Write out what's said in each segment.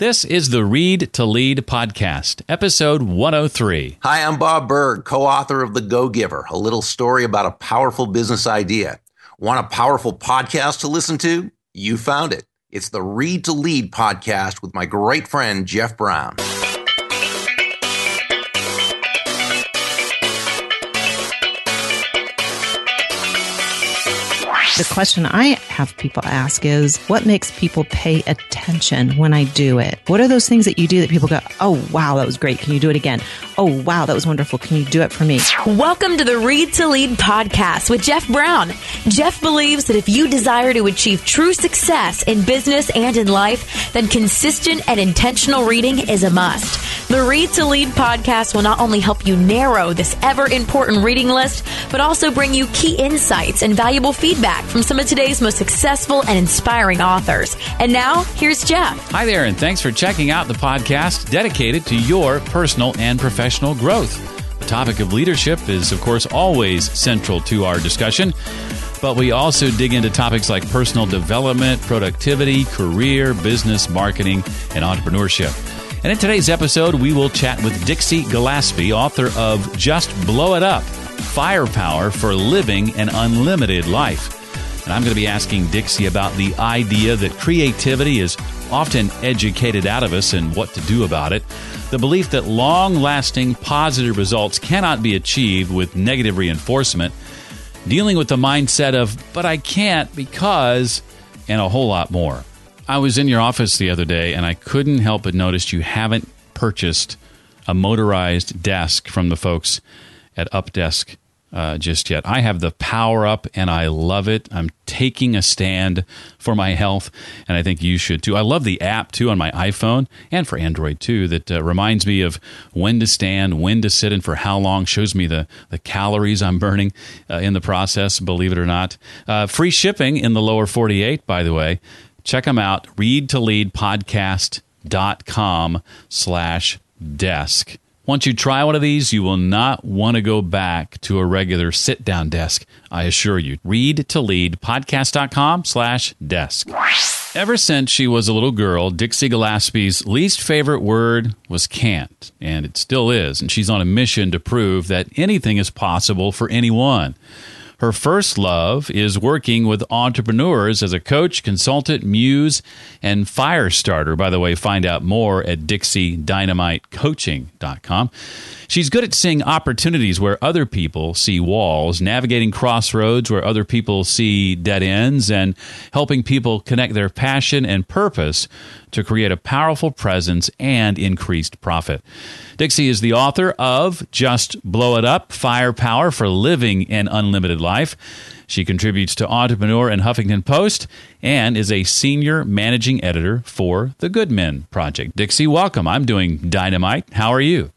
This is the Read to Lead podcast, episode 103. Hi, I'm Bob Burg, co author of The Go Giver, a little story about a powerful business idea. Want a powerful podcast to listen to? You found it. It's the Read to Lead podcast with my great friend, Jeff Brown. The question I have people ask is what makes people pay attention when I do it? What are those things that you do that people go, oh, wow, that was great. Can you do it again? Oh, wow, that was wonderful. Can you do it for me? Welcome to the Read to Lead podcast with Jeff Brown. Jeff believes that if you desire to achieve true success in business and in life, then consistent and intentional reading is a must. The Read to Lead podcast will not only help you narrow this ever important reading list, but also bring you key insights and valuable feedback from some of today's most successful and inspiring authors. And now, here's Jeff. Hi there, and thanks for checking out the podcast dedicated to your personal and professional growth. The topic of leadership is, of course, always central to our discussion, but we also dig into topics like personal development, productivity, career, business, marketing, and entrepreneurship. And in today's episode, we will chat with Dixie Gillaspie, author of Just Blow It Up Firepower for Living an Unlimited Life. And I'm going to be asking Dixie about the idea that creativity is often educated out of us and what to do about it. The belief that long lasting positive results cannot be achieved with negative reinforcement. Dealing with the mindset of, but I can't because, and a whole lot more. I was in your office the other day and I couldn't help but notice you haven't purchased a motorized desk from the folks at Updesk uh, just yet. I have the power up and I love it. I'm taking a stand for my health, and I think you should too. I love the app too on my iPhone and for Android too that uh, reminds me of when to stand, when to sit, and for how long. Shows me the, the calories I'm burning uh, in the process, believe it or not. Uh, free shipping in the lower 48, by the way. Check them out, read to lead podcast.com slash desk. Once you try one of these, you will not want to go back to a regular sit down desk. I assure you. Read to lead podcast.com slash desk. Ever since she was a little girl, Dixie Gillaspie's least favorite word was can't, and it still is. And she's on a mission to prove that anything is possible for anyone. Her first love is working with entrepreneurs as a coach, consultant, muse, and fire starter. By the way, find out more at DixieDynamiteCoaching.com. She's good at seeing opportunities where other people see walls, navigating crossroads where other people see dead ends, and helping people connect their passion and purpose to create a powerful presence and increased profit. Dixie is the author of Just Blow It Up Firepower for Living an Unlimited Life. She contributes to Entrepreneur and Huffington Post and is a senior managing editor for the Good Men Project. Dixie, welcome. I'm doing dynamite. How are you?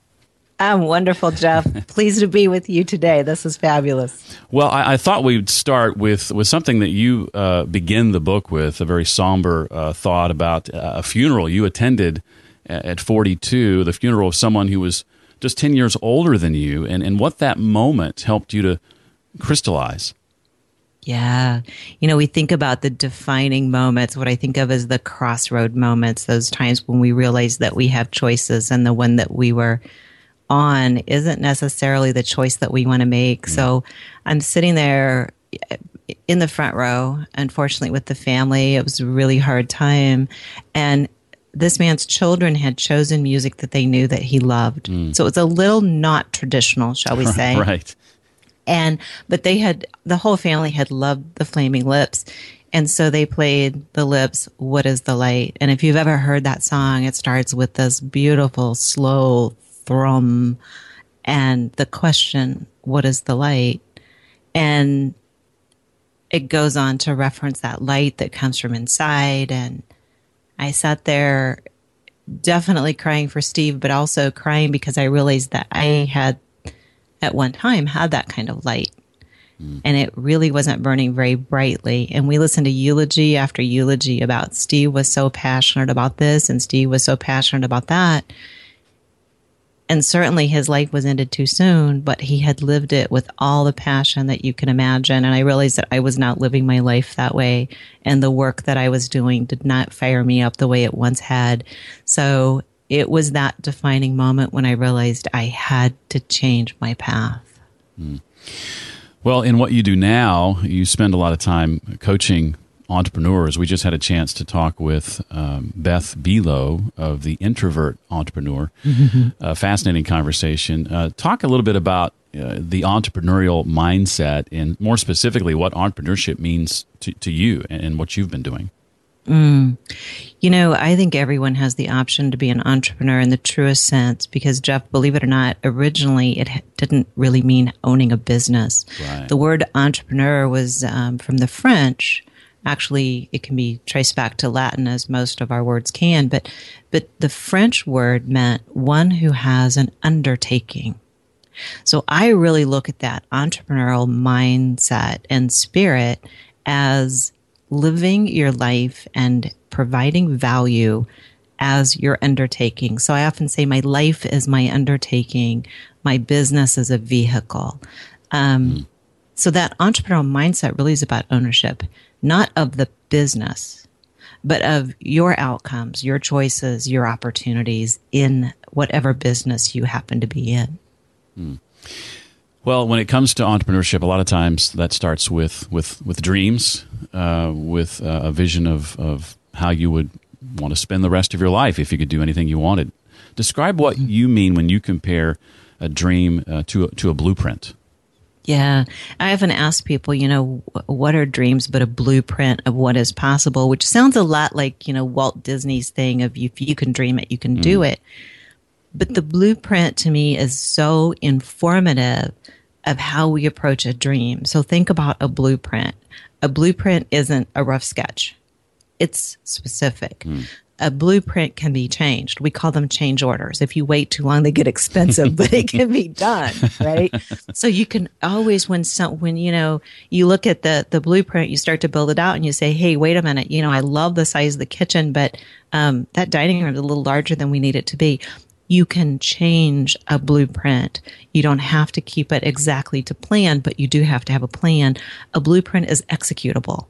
I'm wonderful, Jeff. Pleased to be with you today. This is fabulous. Well, I, I thought we'd start with, with something that you uh, begin the book with a very somber uh, thought about uh, a funeral you attended at 42, the funeral of someone who was just 10 years older than you, and, and what that moment helped you to crystallize. Yeah. You know, we think about the defining moments. What I think of as the crossroad moments, those times when we realize that we have choices and the one that we were on isn't necessarily the choice that we want to make. So I'm sitting there in the front row, unfortunately, with the family. It was a really hard time. And this man's children had chosen music that they knew that he loved. Mm. So it was a little not traditional, shall we say. right. And, but they had, the whole family had loved the Flaming Lips. And so they played the lips, What is the Light? And if you've ever heard that song, it starts with this beautiful, slow thrum and the question, What is the light? And it goes on to reference that light that comes from inside. And I sat there definitely crying for Steve, but also crying because I realized that I had at one time had that kind of light. Mm. And it really wasn't burning very brightly. And we listened to eulogy after eulogy about Steve was so passionate about this and Steve was so passionate about that. And certainly his life was ended too soon, but he had lived it with all the passion that you can imagine. And I realized that I was not living my life that way. And the work that I was doing did not fire me up the way it once had. So it was that defining moment when I realized I had to change my path. Mm. Well, in what you do now, you spend a lot of time coaching entrepreneurs. We just had a chance to talk with um, Beth Buelow of the Introvert Entrepreneur. Mm-hmm. A fascinating conversation. Uh, talk a little bit about uh, the entrepreneurial mindset and more specifically what entrepreneurship means to, to you and, and, what you've been doing. Mm. You know, I think everyone has the option to be an entrepreneur in the truest sense because, Jeff, believe it or not, originally it didn't really mean owning a business. Right. The word entrepreneur was um, from the French actually it can be traced back to Latin as most of our words can, but but the French word meant one who has an undertaking. So I really look at that entrepreneurial mindset and spirit as living your life and providing value as your undertaking. So I often say my life is my undertaking, my business is a vehicle. Um, mm. So that entrepreneurial mindset really is about ownership not of the business, but of your outcomes, your choices, your opportunities in whatever business you happen to be in. Hmm. Well, when it comes to entrepreneurship, a lot of times that starts with with with dreams, uh, with uh, a vision of of how you would want to spend the rest of your life if you could do anything you wanted. Describe what mm-hmm. you mean when you compare a dream uh, to to a blueprint. Yeah. I often ask people, you know, what are dreams but a blueprint of what is possible, which sounds a lot like, you know, Walt Disney's thing of if you can dream it, you can mm. do it. But the blueprint to me is so informative of how we approach a dream. So think about a blueprint. A blueprint isn't a rough sketch. It's specific. Mm a blueprint can be changed. We call them change orders. If you wait too long, they get expensive, but it can be done, right? so you can always, when some, when you know you look at the the blueprint, you start to build it out, and you say, "Hey, wait a minute. You know, I love the size of the kitchen, but um, that dining room is a little larger than we need it to be." You can change a blueprint. You don't have to keep it exactly to plan, but you do have to have a plan. A blueprint is executable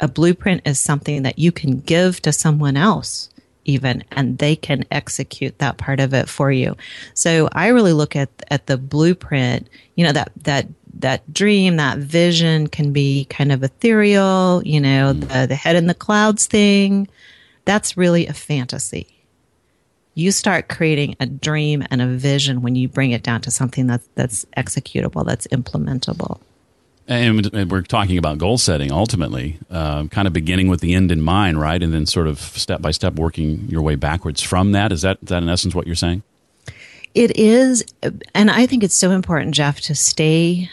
a blueprint is something that you can give to someone else even and they can execute that part of it for you. So i really look at at the blueprint you know that that that dream that vision can be kind of ethereal you know the, the head in the clouds thing. That's really a fantasy. You start creating a dream and a vision when you bring it down to something that's that's executable that's implementable and we're talking about goal setting ultimately, uh, kind of beginning with the end in mind, right? And then sort of step by step working your way backwards from that. Is that, is that in essence what you're saying? It is. And I think it's so important, Jeff, to stay,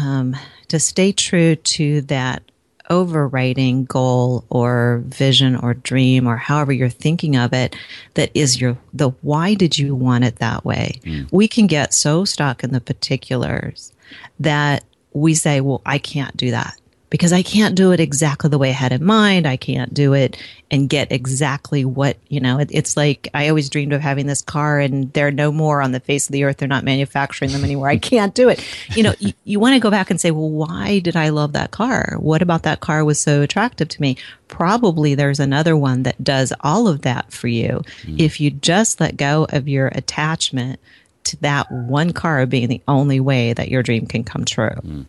um, to stay true to that overriding goal or vision or dream or however you're thinking of it that is your the why did you want it that way mm. we can get so stuck in the particulars that we say, well, I can't do that because I can't do it exactly the way I had in mind. I can't do it and get exactly what, you know, it, it's like I always dreamed of having this car and they're no more on the face of the earth. They're not manufacturing them anymore. I can't do it. You know, you, you want to go back and say, well, why did I love that car? What about that car was so attractive to me? Probably there's another one that does all of that for you. Mm. If you just let go of your attachment to that one car being the only way that your dream can come true. Mm.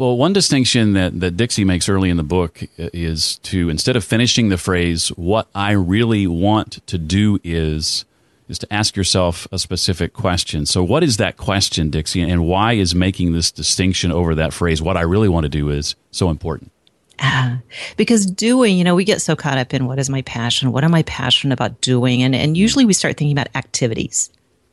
Well, one distinction that, that Dixie makes early in the book is to instead of finishing the phrase, what I really want to do is, is to ask yourself a specific question. So, what is that question, Dixie, and why is making this distinction over that phrase, what I really want to do is, so important? Uh, because doing, you know, we get so caught up in what is my passion? What am I passionate about doing? And, and usually we start thinking about activities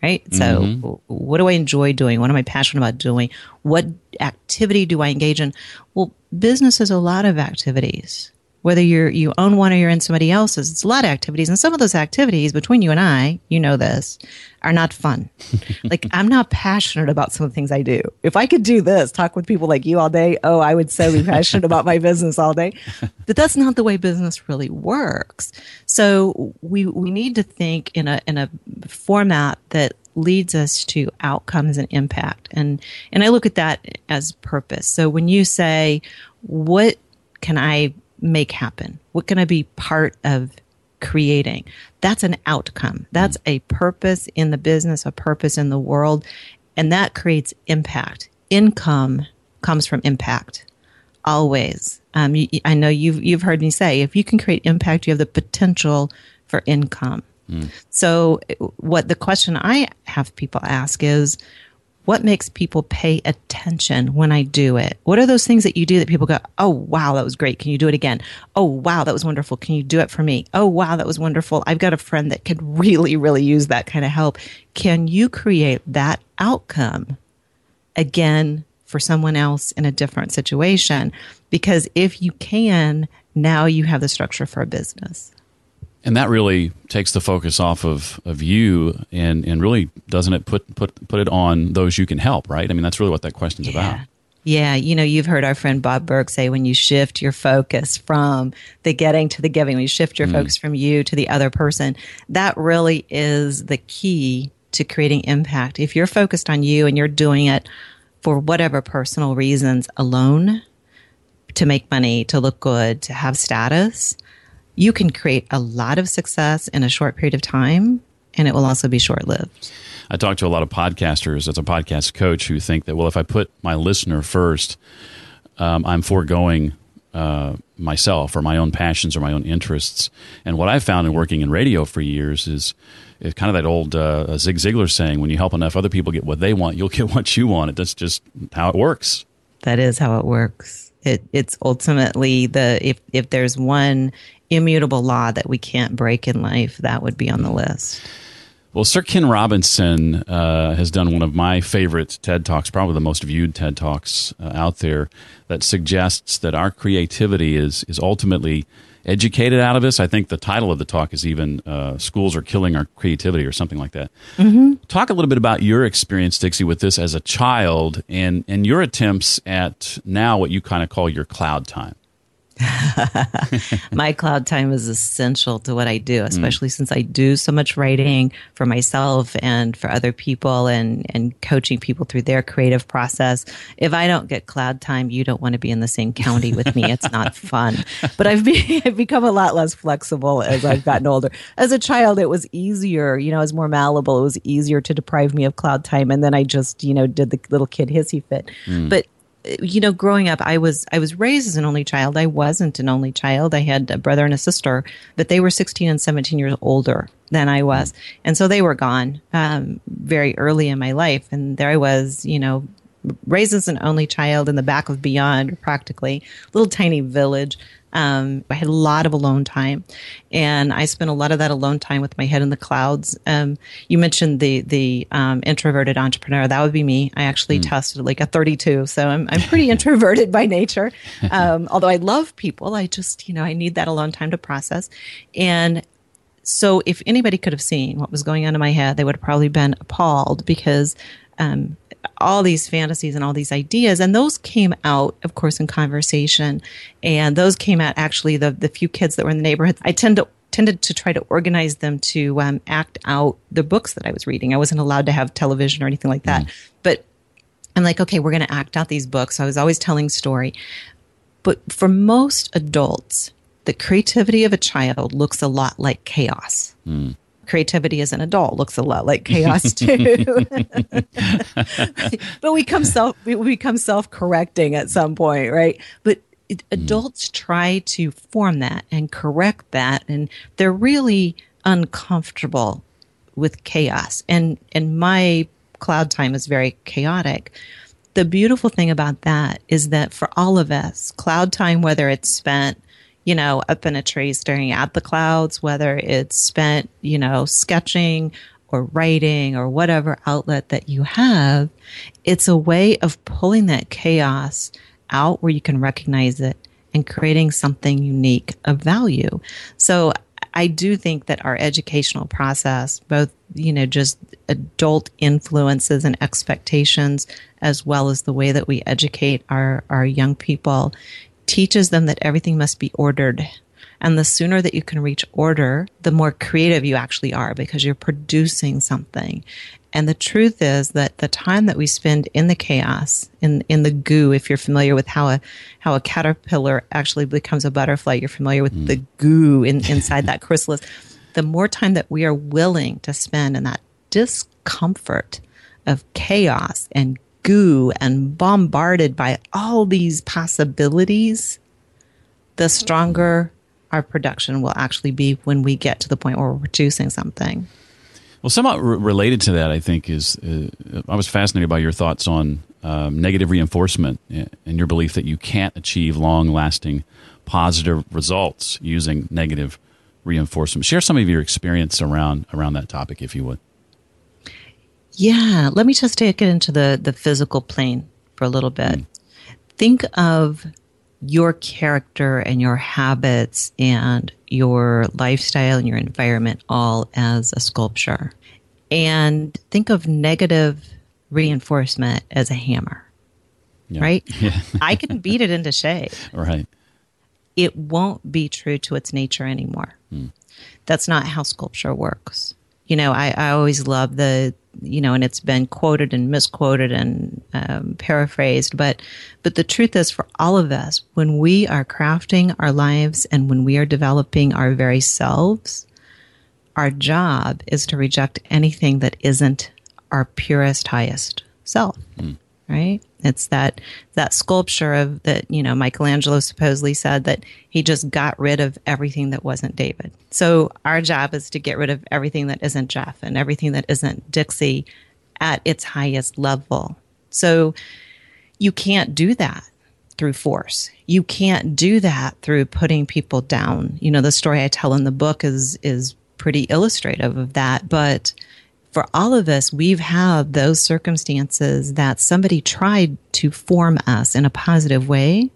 right? So, mm-hmm. what do I enjoy doing? What am I passionate about doing? What activity do I engage in? Well, business is a lot of activities. Whether you're you own one or you're in somebody else's. It's a lot of activities, and some of those activities between you and I, you know this, are not fun. like I'm not passionate about some of the things I do. If I could do this, talk with people like you all day, oh, I would so be passionate about my business all day. But that's not the way business really works. So we we need to think in a in a format that leads us to outcomes and impact. And and I look at that as purpose. So when you say what can I make happen? What can I be part of creating? That's an outcome. That's a purpose in the business, a purpose in the world, and that creates impact. Income comes from impact. Always. Um, you, I know you've you've heard me say if you can create impact, you have the potential for income. Mm. So, what the question I have people ask is, what makes people pay attention when I do it? What are those things that you do that people go, Oh, wow, that was great. Can you do it again? Oh, wow, that was wonderful. Can you do it for me? Oh, wow, that was wonderful. I've got a friend that could really, really use that kind of help. Can you create that outcome again for someone else in a different situation? Because if you can, now you have the structure for a business. And that really takes the focus off of, of you and, and really doesn't it put, put put it on those you can help, right? I mean that's really what that question's yeah. about. Yeah, you know, you've heard our friend Bob Burg say when you shift your focus from the getting to the giving, when you shift your mm. focus from you to the other person, that really is the key to creating impact. If you're focused on you and you're doing it for whatever personal reasons alone, to make money, to look good, to have status, you can create a lot of success in a short period of time and it will also be short lived. I talk to a lot of podcasters as a podcast coach who think that, well, if I put my listener first, um, I'm foregoing uh, myself or my own passions or my own interests. And what I've found in working in radio for years is, is kind of that old uh, Zig Ziglar saying, when you help enough other people get what they want, you'll get what you want. That's just how it works. That is how it works. It, it's ultimately the if if there's one immutable law that we can't break in life, that would be on the list. Well, Sir Ken Robinson uh, has done one of my favorite TED Talks, probably the most viewed TED Talks uh, out there, that suggests that our creativity is is ultimately educated out of us. I think the title of the talk is even uh, "Schools Are Killing Our Creativity" or something like that. Mm-hmm. Talk a little bit about your experience, Dixie, with this as a child, and and your attempts at now what you kind of call your cloud time. my cloud time is essential to what I do, mm. especially mm. since I do so much writing for myself and for other people and, and coaching people through their creative process. If I don't get cloud time, you don't want to be in the same county with me. It's not fun. But I've, be, I've become a lot less flexible as I've gotten older. As a child, it was easier, you know, I was more malleable. It was easier to deprive me of cloud time. And then I just, you know, did the little kid hissy fit. Mm. But you know, growing up, I was I was raised as an only child. I wasn't an only child. I had a brother and a sister, but they were 16 and 17 years older than I was, and so they were gone um, very early in my life. And there I was, you know, raised as an only child in the back of Beyond, practically little tiny village. Um, I had a lot of alone time, and I spent a lot of that alone time with my head in the clouds. Um, you mentioned the the um, introverted entrepreneur. That would be me. I actually mm. tested like a 32, so I'm I'm pretty introverted by nature. Um, although I love people, I just you know I need that alone time to process. And so, if anybody could have seen what was going on in my head, they would have probably been appalled because um, all these fantasies and all these ideas. And those came out, of course, in conversation. And those came out actually the, the few kids that were in the neighborhood. I tend to tended to try to organize them to um, act out the books that I was reading. I wasn't allowed to have television or anything like that. Mm. But I'm like, okay, we're going to act out these books. So I was always telling story. But for most adults, the creativity of a child looks a lot like chaos. Mm creativity as an adult looks a lot like chaos too. but we come self we become self correcting at some point, right? But it, mm. adults try to form that and correct that, and they're really uncomfortable with chaos. And and my cloud time is very chaotic. The beautiful thing about that is that for all of us, cloud time, whether it's spent you know, up in a tree staring at the clouds, whether it's spent, you know, sketching or writing or whatever outlet that you have, it's a way of pulling that chaos out where you can recognize it and creating something unique of value. So I do think that our educational process, both, you know, just adult influences and expectations, as well as the way that we educate our, our young people, teaches them that everything must be ordered and the sooner that you can reach order, the more creative you actually are because you're producing something. And the truth is that the time that we spend in the chaos, in, in the goo, if you're familiar with how a, how a caterpillar actually becomes a butterfly, you're familiar with mm. the goo in, inside that chrysalis. The more time that we are willing to spend in that discomfort of chaos and goo and bombarded by all these possibilities, the stronger our production will actually be when we get to the point where we're producing something. Well, somewhat related to that, I think, is uh, I was fascinated by your thoughts on um, negative reinforcement and your belief that you can't achieve long lasting positive results using negative reinforcement. Share some of your experience around around that topic, if you would. Yeah, let me just take it into the the physical plane for a little bit. Mm. Think of your character and your habits and your lifestyle and your environment all as a sculpture. And think of negative reinforcement as a hammer, yeah. right? Yeah. I can beat it into shape. Right. It won't be true to its nature anymore. Hmm. That's not how sculpture works. You know, I, I always love the you know, and it's been quoted and misquoted and um, paraphrased. But, but the truth is, for all of us, when we are crafting our lives and when we are developing our very selves, our job is to reject anything that isn't our purest, highest self. Mm. Right? It's that that sculpture of that you know Michelangelo supposedly said that he just got rid of everything that wasn't David. So our job is to get rid of everything that isn't Jeff and everything that isn't Dixie at its highest level. So you can't do that through force. You can't do that through putting people down. You know, the story I tell in the book is is pretty illustrative of that, but for all of us, we've had those circumstances that somebody tried to form us in a positive way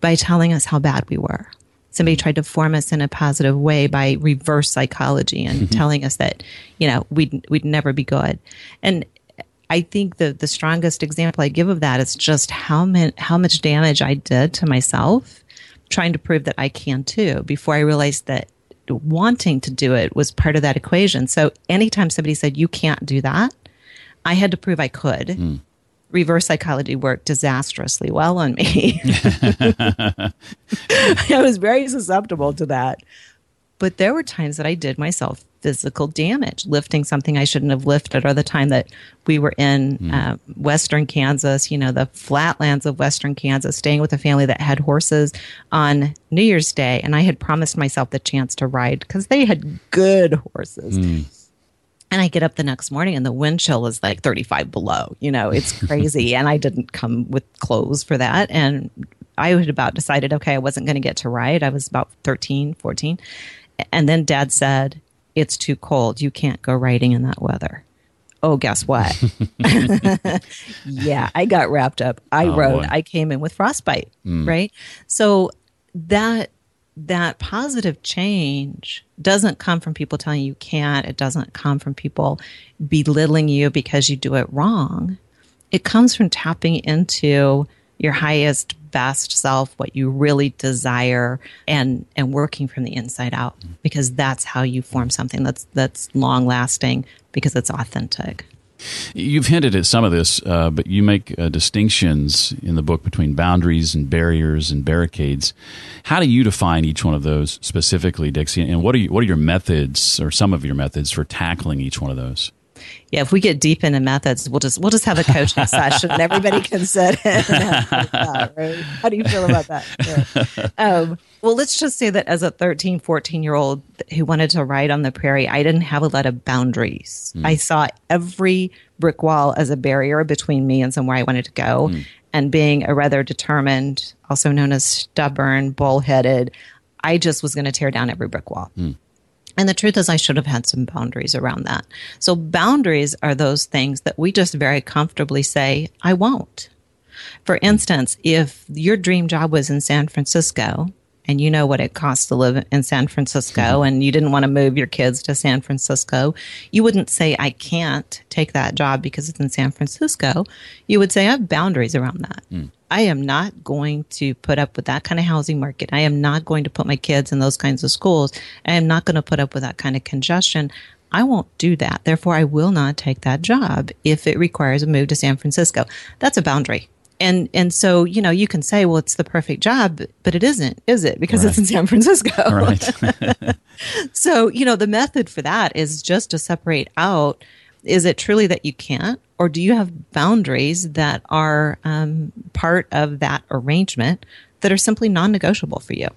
by telling us how bad we were. Somebody tried to form us in a positive way by reverse psychology and mm-hmm. telling us that, you know, we'd, we'd never be good. And I think the, the strongest example I give of that is just how, man, how much damage I did to myself trying to prove that I can too before I realized that wanting to do it was part of that equation. So anytime somebody said, you can't do that, I had to prove I could. Mm. Reverse psychology worked disastrously well on me. I was very susceptible to that. But there were times that I did myself physical damage, lifting something I shouldn't have lifted, or the time that we were in mm. uh, Western Kansas, you know, the flatlands of Western Kansas, staying with a family that had horses on New Year's Day. And I had promised myself the chance to ride because they had good horses. Mm. And I get up the next morning and the wind chill is like 35 below. You know, it's crazy. and I didn't come with clothes for that. And I had about decided, okay, I wasn't going to get to ride. I was about 13, 14. And then dad said, it's too cold. You can't go riding in that weather. Oh, guess what? yeah, I got wrapped up. I oh, rode. Boy. I came in with frostbite, mm. right? So that that positive change doesn't come from people telling you you can't. It doesn't come from people belittling you because you do it wrong. It comes from tapping into your highest best self, what you really desire, and and working from the inside out because that's how you form something that's that's long lasting because it's authentic. You've hinted at some of this, uh, but you make uh, distinctions in the book between boundaries and barriers and barricades. How do you define each one of those specifically, Dixie? And what are you, what are your methods or some of your methods for tackling each one of those? Yeah, if we get deep into methods, we'll just we'll just have a coaching session and everybody can sit in. That, right? How do you feel about that? Yeah. Um, well, let's just say that as a 13, 14 year old who wanted to ride on the prairie, I didn't have a lot of boundaries. Mm. I saw every brick wall as a barrier between me and somewhere I wanted to go. Mm. And being a rather determined, also known as stubborn, bullheaded, I just was going to tear down every brick wall. Mm. And the truth is, I should have had some boundaries around that. So, boundaries are those things that we just very comfortably say, I won't. For instance, if your dream job was in San Francisco and you know what it costs to live in San Francisco mm-hmm. and you didn't want to move your kids to San Francisco, you wouldn't say, I can't take that job because it's in San Francisco. You would say, I have boundaries around that. Mm. I am not going to put up with that kind of housing market. I am not going to put my kids in those kinds of schools. I am not going to put up with that kind of congestion. I won't do that. Therefore, I will not take that job if it requires a move to San Francisco. That's a boundary and and so you know you can say well it's the perfect job but it isn't is it? Because right. it's in san francisco. Right. So you know the method for that is just to separate out is it truly that you can't or do you have boundaries that are um, part of that arrangement that are simply non-negotiable for you?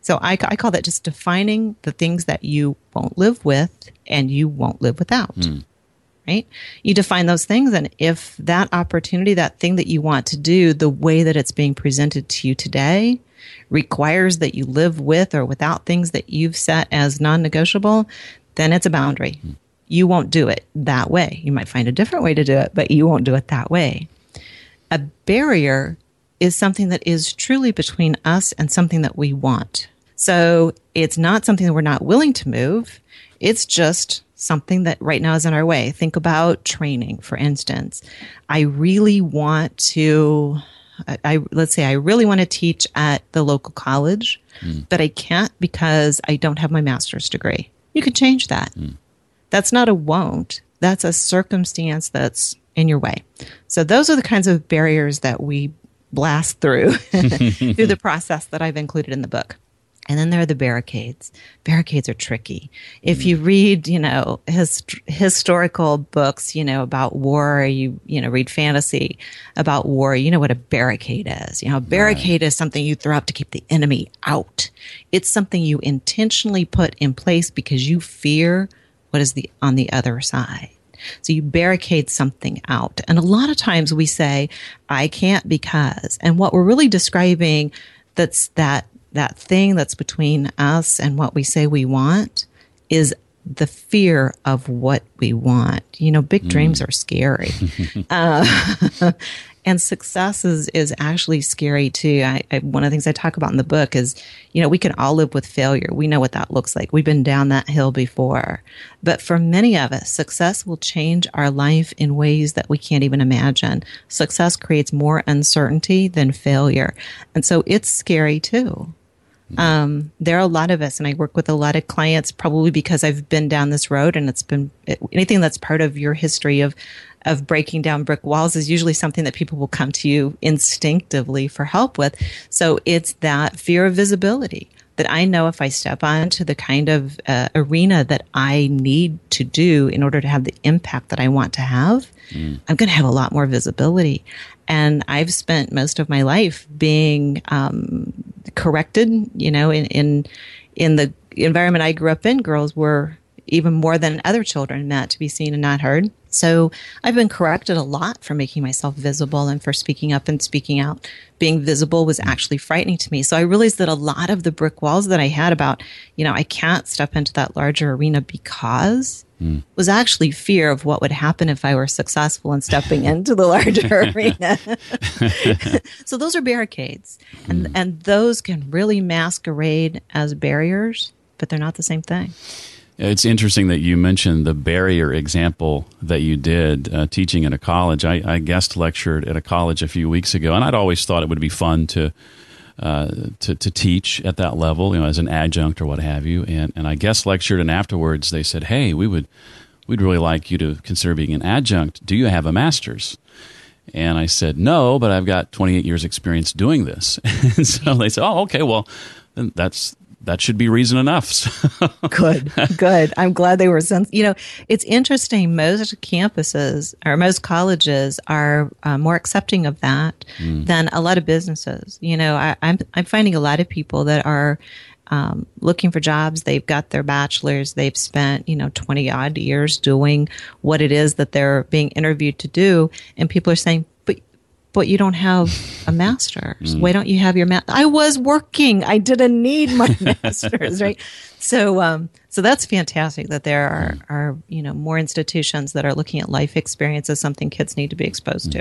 So I, I, call that just defining the things that you won't live with and you won't live without. Mm right? You define those things. And if that opportunity, that thing that you want to do, the way that it's being presented to you today requires that you live with or without things that you've set as non negotiable, then it's a boundary. Mm-hmm. You won't do it that way. You might find a different way to do it, but you won't do it that way. A barrier is something that is truly between us and something that we want. So it's not something that we're not willing to move. It's just something that right now is in our way. Think about training, for instance. I really want to, I, I let's say I really want to teach at the local college, mm. but I can't because I don't have my master's degree. You could change that. Mm. That's not a won't. That's a circumstance that's in your way. So those are the kinds of barriers that we blast through through the process that I've included in the book. And then there are the barricades. Barricades are tricky. If hmm. you read, you know, his, historical books, you know, about war, you, you know, read fantasy about war, you know what a barricade is. You know, a barricade right. is something you throw up to keep the enemy out. It's something you intentionally put in place because you fear what is the, on the other side. So you barricade something out. And a lot of times we say, I can't because, and what we're really describing that's that that thing that's between us and what we say we want is the fear of what we want. You know, big mm. dreams are scary. uh, and success is, is actually scary too. I, I, one of the things I talk about in the book is, you know, we can all live with failure. We know what that looks like. We've been down that hill before. But for many of us, success will change our life in ways that we can't even imagine. Success creates more uncertainty than failure. And so it's scary too. Um, there are a lot of us, and I work with a lot of clients probably because I've been down this road and it's been anything that's part of your history of, of breaking down brick walls is usually something that people will come to you instinctively for help with. So it's that fear of visibility that I know if I step onto the kind of uh, arena that I need to do in order to have the impact that I want to have, mm. I'm going to have a lot more visibility. And I've spent most of my life being um, corrected. You know, in, in in the environment I grew up in, girls were even more than other children meant to be seen and not heard. So I've been corrected a lot for making myself visible and for speaking up and speaking out. Being visible was actually frightening to me. So I realized that a lot of the brick walls that I had about, you know, I can't step into that larger arena because mm. was actually fear of what would happen if I were successful in stepping into the larger arena. so those are barricades and, mm. and those can really masquerade as barriers, but they're not the same thing. It's interesting that you mentioned the barrier example that you did uh, teaching at a college. I, I, guest lectured at a college a few weeks ago, and I'd always thought it would be fun to uh, to, to teach at that level, you know, as an adjunct or what have you. And and I guest lectured, and afterwards they said, "Hey, we would we'd really like you to consider being an adjunct. Do you have a master's?" And I said, "No, but I've got 28 years experience doing this." and so they said, "Oh, okay, well." Then that's that should be reason enough. good, good. I'm glad they were sens- You know, it's interesting. Most campuses or most colleges are uh, more accepting of that mm. than a lot of businesses. You know, I, am I'm, I'm finding a lot of people that are um, looking for jobs. They've got their bachelors. They've spent you know 20 odd years doing what it is that they're being interviewed to do, and people are saying, but you don't have a master's. Mm. Why don't you have your master? I was working. I didn't need my master's, right? So, um, So that's fantastic that there are, are you know more institutions that are looking at life experience as something kids need to be exposed to.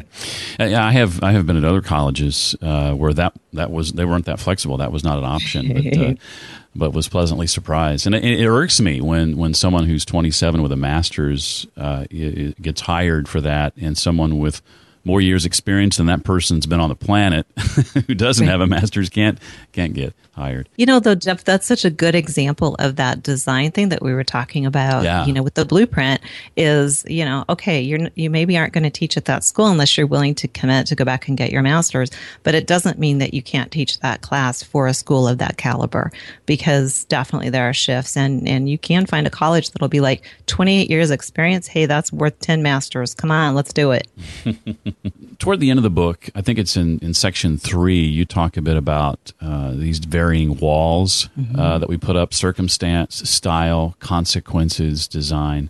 Uh, yeah, I have I have been at other colleges uh, where that that was they weren't that flexible. That was not an option. But, uh, but was pleasantly surprised, and it, it, irks me when when someone who's 27 with a master's uh, gets hired for that, and someone with more years experience than that person's been on the planet who doesn't have a master's can't can't get hired. You know, though, Jeff, that's such a good example of that design thing that we were talking about. Yeah. You know, with the blueprint is, you know, okay, you're you maybe aren't going to teach at that school unless you're willing to commit to go back and get your master's, but it doesn't mean that you can't teach that class for a school of that caliber because definitely there are shifts and and you can find a college that'll be like 28 years experience. Hey, that's worth 10 masters. Come on, let's do it. Toward the end of the book, I think it's in in section three. You talk a bit about uh, these varying walls mm-hmm. uh, that we put up: circumstance, style, consequences, design.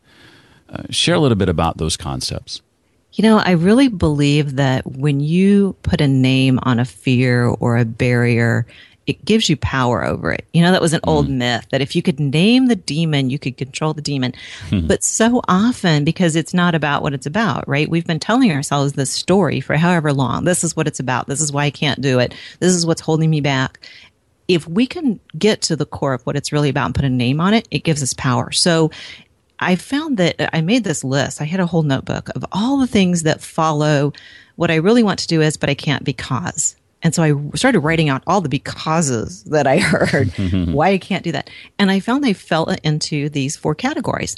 Uh, share a little bit about those concepts. You know, I really believe that when you put a name on a fear or a barrier, it gives you power over it. You know, that was an mm. old myth that if you could name the demon, you could control the demon. Hmm. but so often, because it's not about what it's about, right? We've been telling ourselves this story for however long. This is what it's about. This is why I can't do it. This is what's holding me back. If we can get to the core of what it's really about and put a name on it, it gives us power. So I found that I made this list. I had a whole notebook of all the things that follow what I really want to do is, but I can't because and so I started writing out all the becauses that I heard, why I can't do that. And I found they fell into these four categories.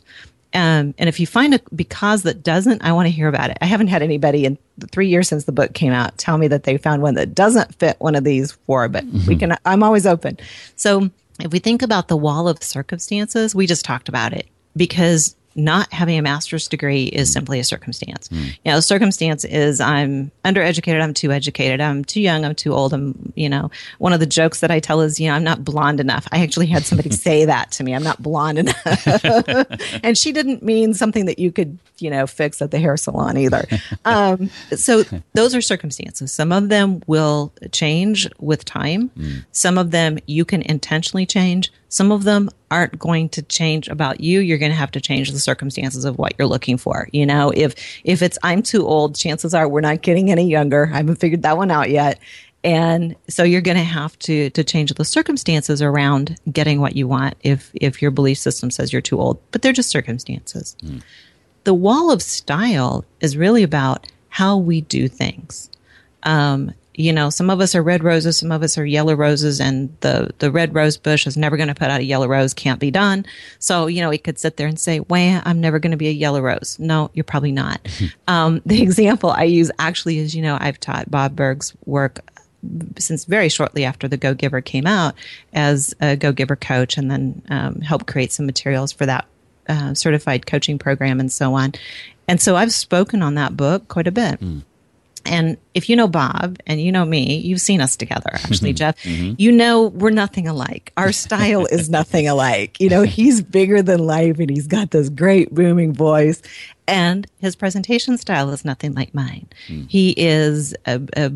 Um, and if you find a because that doesn't, I want to hear about it. I haven't had anybody in the three years since the book came out tell me that they found one that doesn't fit one of these four, but mm-hmm. we can, I'm always open. So if we think about the wall of circumstances, we just talked about it because not having a master's degree is simply a circumstance. Mm. You know, circumstance is I'm undereducated, I'm too educated, I'm too young, I'm too old. I'm, you know, one of the jokes that I tell is, you know, I'm not blonde enough. I actually had somebody say that to me. I'm not blonde enough. and she didn't mean something that you could, you know, fix at the hair salon either. Um, so those are circumstances. Some of them will change with time. Mm. Some of them you can intentionally change. Some of them aren't going to change about you. You're going to have to change the circumstances of what you're looking for. You know, if if it's I'm too old, chances are we're not getting any younger. I haven't figured that one out yet. And so you're going to have to to change the circumstances around getting what you want if if your belief system says you're too old, but they're just circumstances. Mm. The wall of style is really about how we do things. Um, you know, some of us are red roses, some of us are yellow roses, and the, the red rose bush is never going to put out a yellow rose, can't be done. So, you know, we could sit there and say, well, I'm never going to be a yellow rose. No, you're probably not. um, the example I use actually is, you know, I've taught Bob Burg's work since very shortly after the Go Giver came out as a Go Giver coach and then um, helped create some materials for that uh, certified coaching program and so on. And so I've spoken on that book quite a bit. Mm. And if you know Bob and you know me, you've seen us together, actually, mm-hmm. Jeff. Mm-hmm. You know we're nothing alike. Our style is nothing alike. You know, he's bigger than life and he's got this great booming voice. And his presentation style is nothing like mine. Mm. He is a, a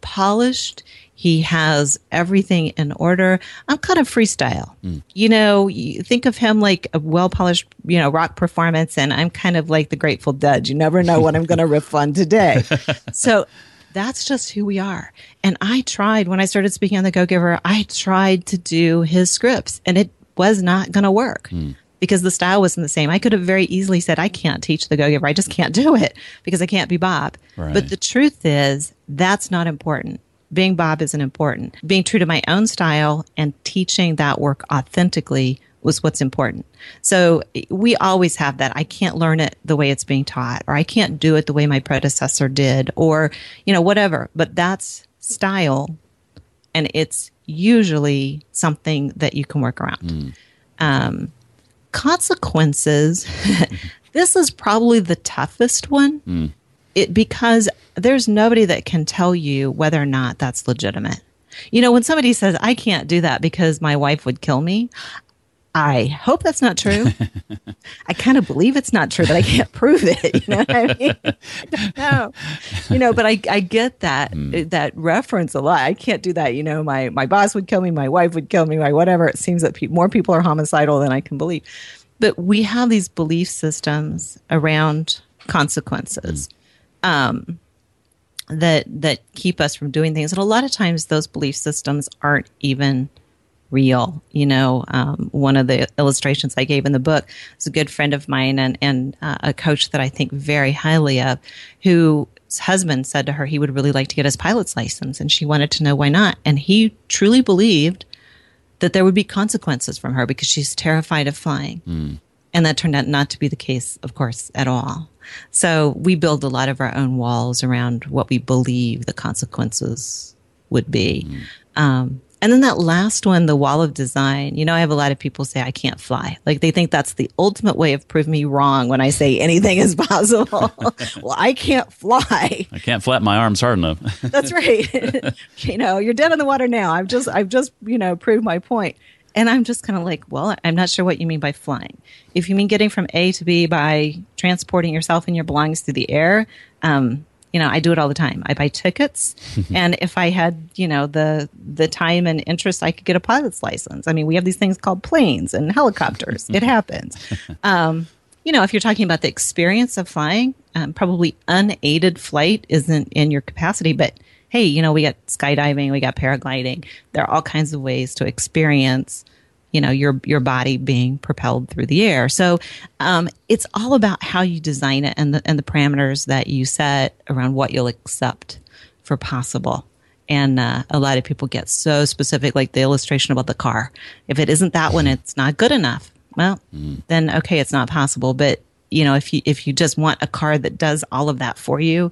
polished, he has everything in order. I'm kind of freestyle. Mm. You know, you think of him like a well polished, you know, rock performance, and I'm kind of like the Grateful Dead. You never know what I'm going to riff on today. So that's just who we are. And I tried when I started speaking on the Go Giver, I tried to do his scripts, and it was not going to work. Mm because the style wasn't the same. I could have very easily said, I can't teach the Go Giver. I just can't do it because I can't be Bob. Right. But the truth is, that's not important being Bob isn't important. Being true to my own style and teaching that work authentically was what's important. So we always have that. I can't learn it the way it's being taught, or I can't do it the way my predecessor did, or, you know, whatever. But that's style. And it's usually something that you can work around. Mm. Um, consequences. this is probably the toughest one. Mm it because there's nobody that can tell you whether or not that's legitimate. You know, when somebody says, I can't do that because my wife would kill me, I hope that's not true. I kind of believe it's not true, but I can't prove it. You know what I mean? Know. You know, but I, I get that mm. that reference a lot. I can't do that. You know, my my boss would kill me, my wife would kill me, my whatever. It seems that pe- more people are homicidal than I can believe. But we have these belief systems around consequences. Mm. Um, that that keep us from doing things and a lot of times those belief systems aren't even real. You know, um, one of the illustrations I gave in the book is a good friend of mine and, and uh, a coach that I think very highly of, whose husband said to her he would really like to get his pilot's license, and she wanted to know why not. And he truly believed that there would be consequences from her because she's terrified of flying. Mm. And that turned out not to be the case, of course, at all. So we build a lot of our own walls around what we believe the consequences would be. Mm. Um, and then that last one, the wall of design, you know, I have a lot of people say I can't fly. Like they think that's the ultimate way of proving me wrong when I say anything is possible. well, I can't fly. I can't flap my arms hard enough. that's right. you know, you're dead in the water now. I've just, I've just, you know, proved my point. And I'm just kind of like, well, I'm not sure what you mean by flying. If you mean getting from A to B by transporting yourself and your belongings through the air, um, you know, I do it all the time. I buy tickets, and if I had, you know, the the time and interest, I could get a pilot's license. I mean, we have these things called planes and helicopters. it happens. Um, you know, if you're talking about the experience of flying, um, probably unaided flight isn't in your capacity, but hey, you know, we got skydiving, we got paragliding. There are all kinds of ways to experience you know your your body being propelled through the air. So um, it's all about how you design it and the and the parameters that you set around what you'll accept for possible. And uh, a lot of people get so specific, like the illustration about the car. If it isn't that one, it's not good enough. Well, mm. then okay, it's not possible. But you know, if you if you just want a car that does all of that for you,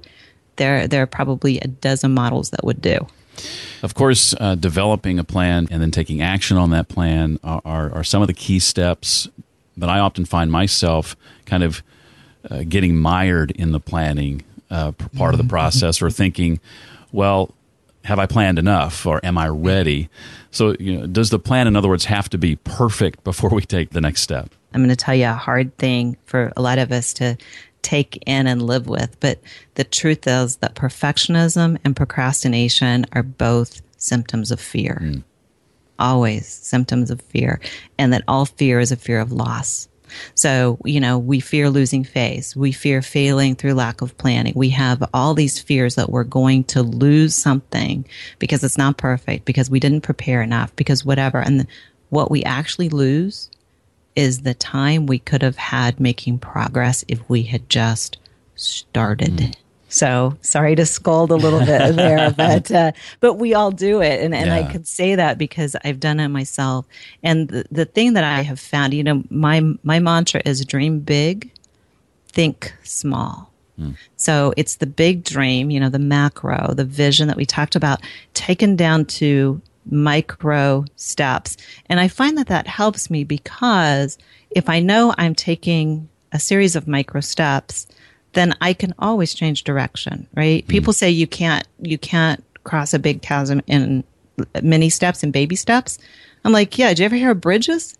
there there are probably a dozen models that would do. Of course, uh, developing a plan and then taking action on that plan are, are, are, some of the key steps. But I often find myself kind of uh, getting mired in the planning uh, part of the mm-hmm. process or thinking, well, have I planned enough or am I ready? So, you know, does the plan, in other words, have to be perfect before we take the next step? I'm going to tell you a hard thing for a lot of us to take in and live with. But the truth is that perfectionism and procrastination are both symptoms of fear. Mm. Always symptoms of fear. And that all fear is a fear of loss. So, you know, we fear losing face. We fear failing through lack of planning. We have all these fears that we're going to lose something because it's not perfect, because we didn't prepare enough, because whatever. And what we actually lose is the time we could have had making progress if we had just started. Mm. So sorry to scold a little bit there, but uh, but we all do it, and and yeah. I could say that because I've done it myself. And the, the thing that I have found, you know, my my mantra is dream big, think small. Mm. So it's the big dream, you know, the macro, the vision that we talked about, taken down to micro steps. And I find that that helps me because if I know I'm taking a series of micro steps, then I can always change direction, right? Mm. People say you can't, you can't cross a big chasm in many steps and baby steps. I'm like, yeah, did you ever hear of bridges?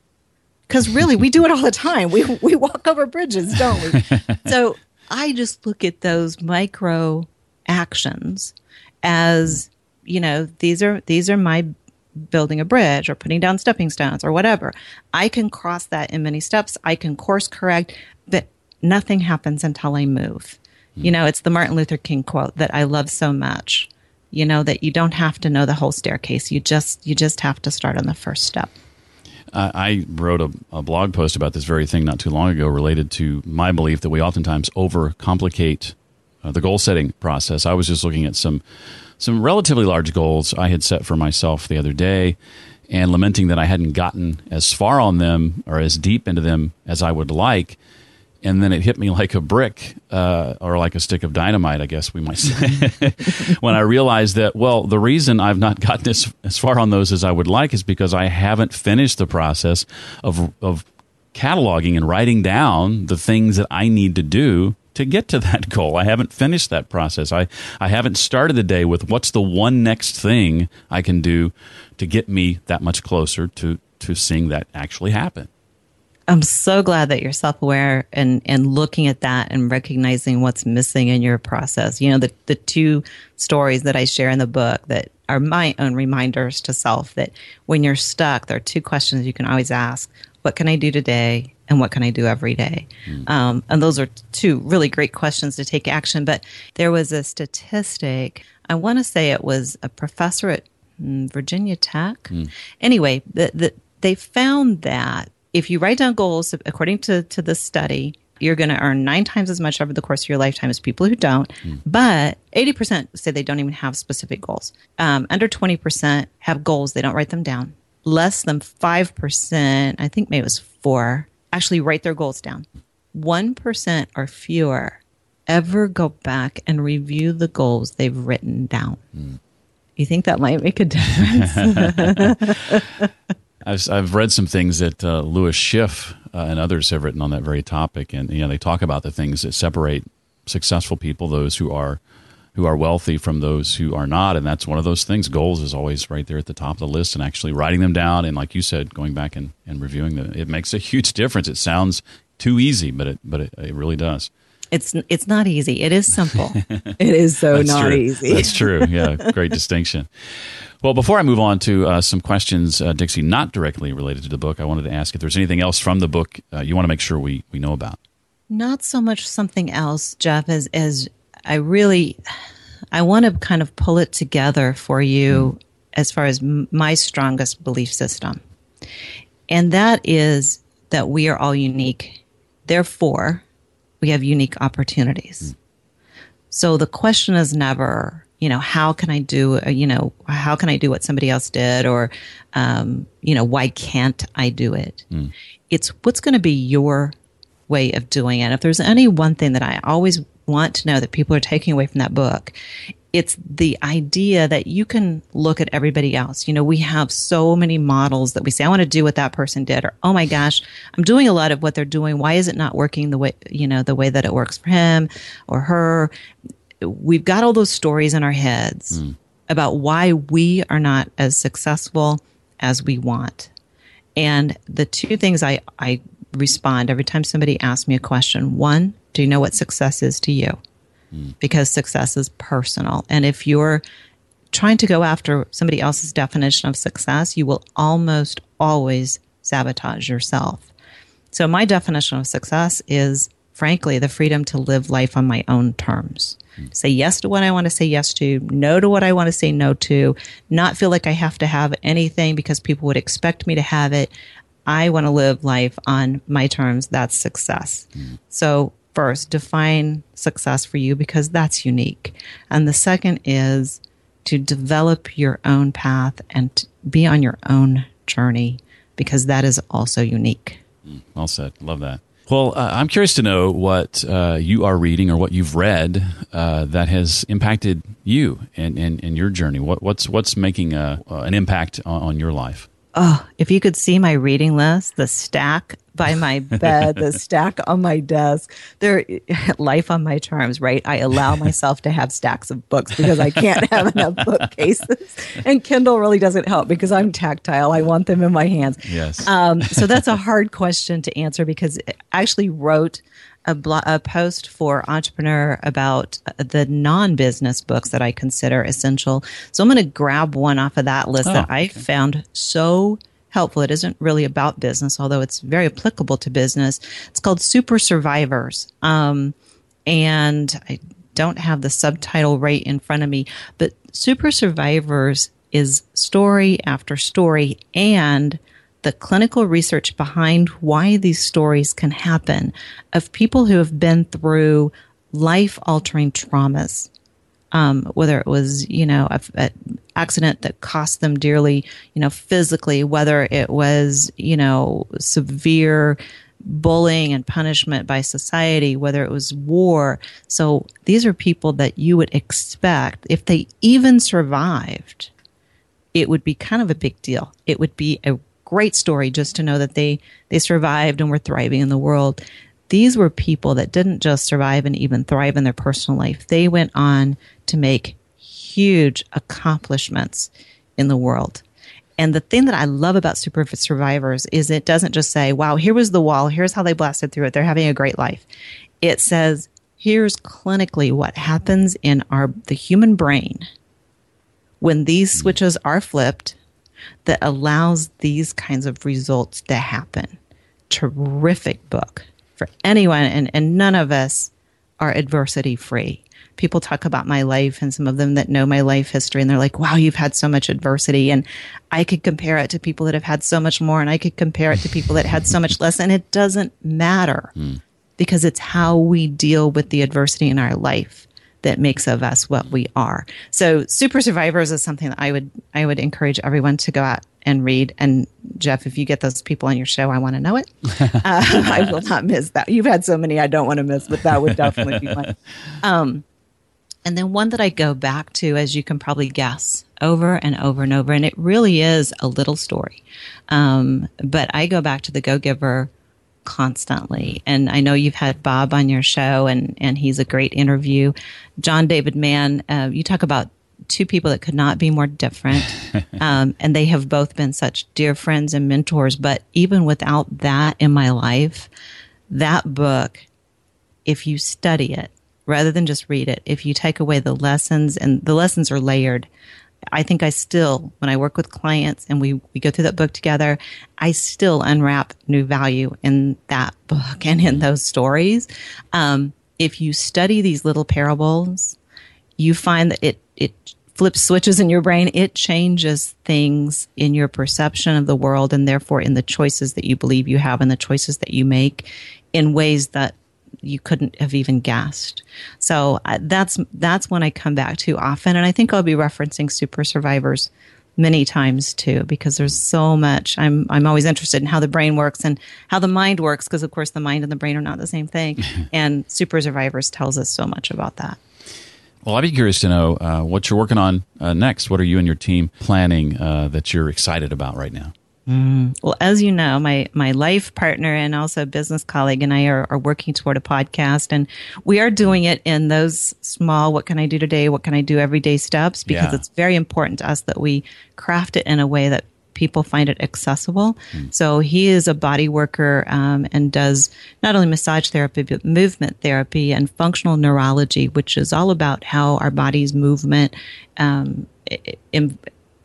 Because really, we do it all the time. We, we walk over bridges, don't we? so I just look at those micro actions as you know, these are these are my building a bridge or putting down stepping stones or whatever. I can cross that in many steps. I can course correct, but nothing happens until I move. You know, it's the Martin Luther King quote that I love so much. You know that you don't have to know the whole staircase. You just you just have to start on the first step. I wrote a, a, blog post about this very thing not too long ago, related to my belief that we oftentimes overcomplicate uh, the goal setting process. I was just looking at some some relatively large goals I had set for myself the other day and lamenting that I hadn't gotten as far on them or as deep into them as I would like. And then it hit me like a brick uh, or like a stick of dynamite, I guess we might say, when I realized that, well, the reason I've not gotten as, as far on those as I would like is because I haven't finished the process of, of cataloging and writing down the things that I need to do to get to that goal. I haven't finished that process. I, I haven't started the day with what's the one next thing I can do to get me that much closer to, to seeing that actually happen. I'm so glad that you're self aware and, and looking at that and recognizing what's missing in your process. You know, the, the two stories that I share in the book that are my own reminders to self that when you're stuck, there are two questions you can always ask What can I do today? And what can I do every day? Mm. Um, and those are two really great questions to take action. But there was a statistic, I want to say it was a professor at mm, Virginia Tech. Mm. Anyway, the, the, they found that if you write down goals according to, to the study, you're going to earn nine times as much over the course of your lifetime as people who don't. Mm. But 80% say they don't even have specific goals. Um, under 20% have goals, they don't write them down. Less than 5%, I think maybe it was four, actually write their goals down. 1% or fewer ever go back and review the goals they've written down. Mm. You think that might make a difference? I've, I've read some things that uh, Lewis Schiff uh, and others have written on that very topic, and you know they talk about the things that separate successful people, those who are who are wealthy from those who are not, and that's one of those things. Goals is always right there at the top of the list, and actually writing them down, and like you said, going back and, and reviewing them, it makes a huge difference. It sounds too easy, but it but it, it really does. It's it's not easy. It is simple. it is so not true. easy. That's true. Yeah, great distinction. Well, before I move on to uh, some questions, uh, Dixie, not directly related to the book, I wanted to ask if there's anything else from the book uh, you want to make sure we, we know about. Not so much something else, Jeff, as, as I really, I want to kind of pull it together for you mm. as far as m- my strongest belief system. And that is that we are all unique. Therefore, we have unique opportunities. Mm. So the question is never, you know, how can I do, uh, you know, how can I do what somebody else did? Or, um, you know, why can't I do it? Mm. It's what's going to be your way of doing it. If there's any one thing that I always want to know that people are taking away from that book, it's the idea that you can look at everybody else. You know, we have so many models that we say, I want to do what that person did, or, oh my gosh, I'm doing a lot of what they're doing. Why is it not working the way, you know, the way that it works for him or her? we've got all those stories in our heads mm. about why we are not as successful as we want. And the two things I, I respond every time somebody asks me a question one, do you know what success is to you? Mm. Because success is personal. And if you're trying to go after somebody else's definition of success, you will almost always sabotage yourself. So, my definition of success is, frankly, the freedom to live life on my own terms. Say yes to what I want to say yes to, no to what I want to say no to, not feel like I have to have anything because people would expect me to have it. I want to live life on my terms. That's success. Mm. So, first, define success for you because that's unique. And the second is to develop your own path and be on your own journey because that is also unique. Mm, well said. Love that. Well, uh, I'm curious to know what uh, you are reading or what you've read uh, that has impacted you and your journey. What, what's what's making a, uh, an impact on, on your life? Oh, if you could see my reading list, the stack by my bed, the stack on my desk, there, life on my terms, right? I allow myself to have stacks of books because I can't have enough bookcases. And Kindle really doesn't help because I'm tactile. I want them in my hands. Yes. Um, so that's a hard question to answer because I actually wrote a, blo- a post for Entrepreneur about uh, the non business books that I consider essential. So I'm going to grab one off of that list oh, that I found so helpful. It isn't really about business, although it's very applicable to business. It's called Super Survivors. Um, and I don't have the subtitle right in front of me, but Super Survivors is story after story and the clinical research behind why these stories can happen of people who have been through life altering traumas. Um, whether it was, you know, an accident that cost them dearly, you know, physically, whether it was, you know, severe bullying and punishment by society, whether it was war. So these are people that you would expect, if they even survived, it would be kind of a big deal. It would be a great story just to know that they they survived and were thriving in the world. These were people that didn't just survive and even thrive in their personal life. They went on to make huge accomplishments in the world. And the thing that I love about Super Survivors is it doesn't just say, wow, here was the wall. Here's how they blasted through it. They're having a great life. It says, here's clinically what happens in our, the human brain when these hmm. switches are flipped that allows these kinds of results to happen. Terrific book for anyone. And, and none of us are adversity free people talk about my life and some of them that know my life history and they're like, wow, you've had so much adversity. And I could compare it to people that have had so much more and I could compare it to people that had so much less. And it doesn't matter mm. because it's how we deal with the adversity in our life that makes of us what we are. So super survivors is something that I would, I would encourage everyone to go out and read. And Jeff, if you get those people on your show, I want to know it. Uh, I will not miss that. You've had so many I don't want to miss, but that would definitely be one. Um, and then one that I go back to, as you can probably guess, over and over and over. And it really is a little story. Um, but I go back to the Go Giver constantly. And I know you've had Bob on your show, and, and he's a great interview. John David Mann, uh, you talk about two people that could not be more different. Um, and they have both been such dear friends and mentors. But even without that in my life, that book, if you study it, rather than just read it. If you take away the lessons and the lessons are layered, I think I still, when I work with clients and we, we go through that book together, I still unwrap new value in that book and in those stories. Um, if you study these little parables, you find that it, it flips switches in your brain. It changes things in your perception of the world and therefore in the choices that you believe you have and the choices that you make in ways that you couldn't have even guessed. So uh, that's that's when I come back to often, and I think I'll be referencing Super Survivors many times too because there's so much I'm I'm always interested in how the brain works and how the mind works because of course the mind and the brain are not the same thing and super survivors tells us so much about that well, I'd be curious to know uh, what you're working on uh, next. What are you and your team planning uh, that you're excited about right now? Mm. Well, as you know, my, my life partner and also business colleague and I are, are working toward a podcast and we are doing it in those small, what can I do today? What can I do everyday steps? Because yeah. it's very important to us that we craft it in a way that people find it accessible. Mm. So he is a body worker um, and does not only massage therapy, but movement therapy and functional neurology, which is all about how our body's movement um,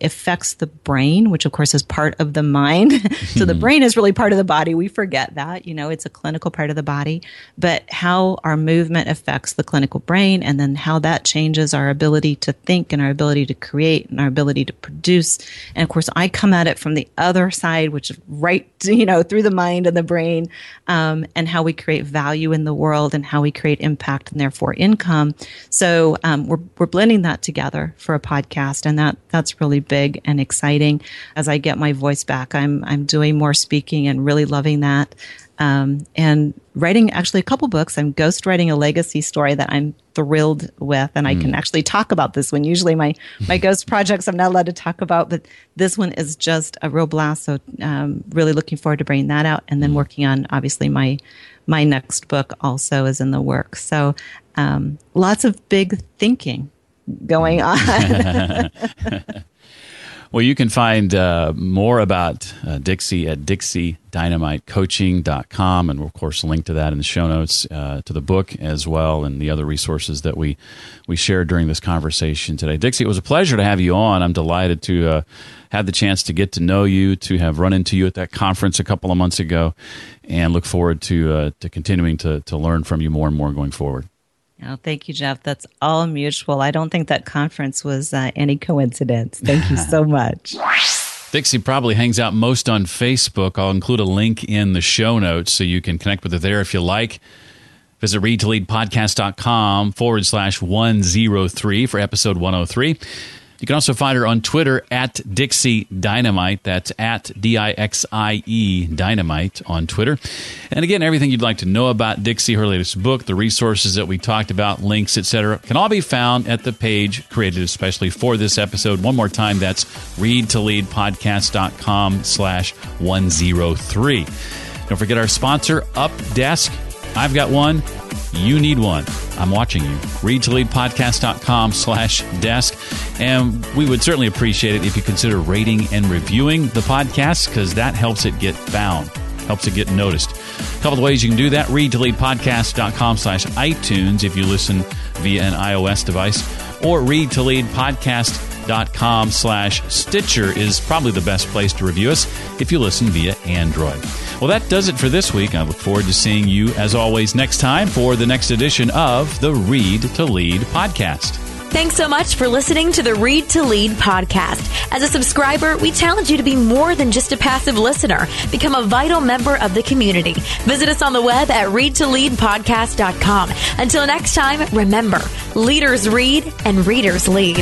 affects the brain, which of course is part of the mind. so the hmm. brain is really part of the body. We forget that, you know, it's a clinical part of the body, but how our movement affects the clinical brain and then how that changes our ability to think and our ability to create and our ability to produce. And of course, I come at it from the other side, which is right, you know, through the mind and the brain, um, and how we create value in the world and how we create impact and therefore income. So um, we're, we're blending that together for a podcast and that, that's really big and exciting. As I get my voice back, I'm I'm doing more speaking and really loving that. Um, and writing actually a couple books. I'm ghost writing a legacy story that I'm thrilled with, and I can hmm. actually talk about this one. Usually, my my ghost projects I'm not allowed to talk about, but this one is just a real blast. So, um, really looking forward to bringing that out, and then hmm. working on obviously my my next book also is in the works. So, um, lots of big thinking going on. Well, you can find uh, more about uh, Dixie at dixiedynamitecoaching.com. And of course, link to that in the show notes uh, to the book as well and the other resources that we, we shared during this conversation today. Dixie, it was a pleasure to have you on. I'm delighted to uh, have the chance to get to know you, to have run into you at that conference a couple of months ago, and look forward to, uh, to continuing to, to learn from you more and more going forward. Oh, thank you, Jeff. That's all mutual. I don't think that conference was uh, any coincidence. Thank you so much. Dixie probably hangs out most on Facebook. I'll include a link in the show notes so you can connect with her there if you like. Visit readtoleadpodcast.com forward slash 103 for episode 103. You can also find her on Twitter at Dixie Dynamite. That's at D I X I E Dynamite on Twitter. And again, everything you'd like to know about Dixie, her latest book, the resources that we talked about, links, etc., can all be found at the page created especially for this episode. One more time, that's readtoleadpodcast.com slash 103. Don't forget our sponsor, UpDesk. I've got one. You need one. I'm watching you. Read to lead podcast.com slash desk. And we would certainly appreciate it if you consider rating and reviewing the podcast because that helps it get found, helps it get noticed. A couple of ways you can do that. Read to lead podcast.com slash iTunes if you listen via an iOS device, or read podcast.com slash Stitcher is probably the best place to review us if you listen via Android. Well, that does it for this week. I look forward to seeing you, as always, next time for the next edition of the Read to Lead podcast. Thanks so much for listening to the Read to Lead podcast. As a subscriber, we challenge you to be more than just a passive listener. Become a vital member of the community. Visit us on the web at readtoleadpodcast.com. Until next time, remember, leaders read and readers lead.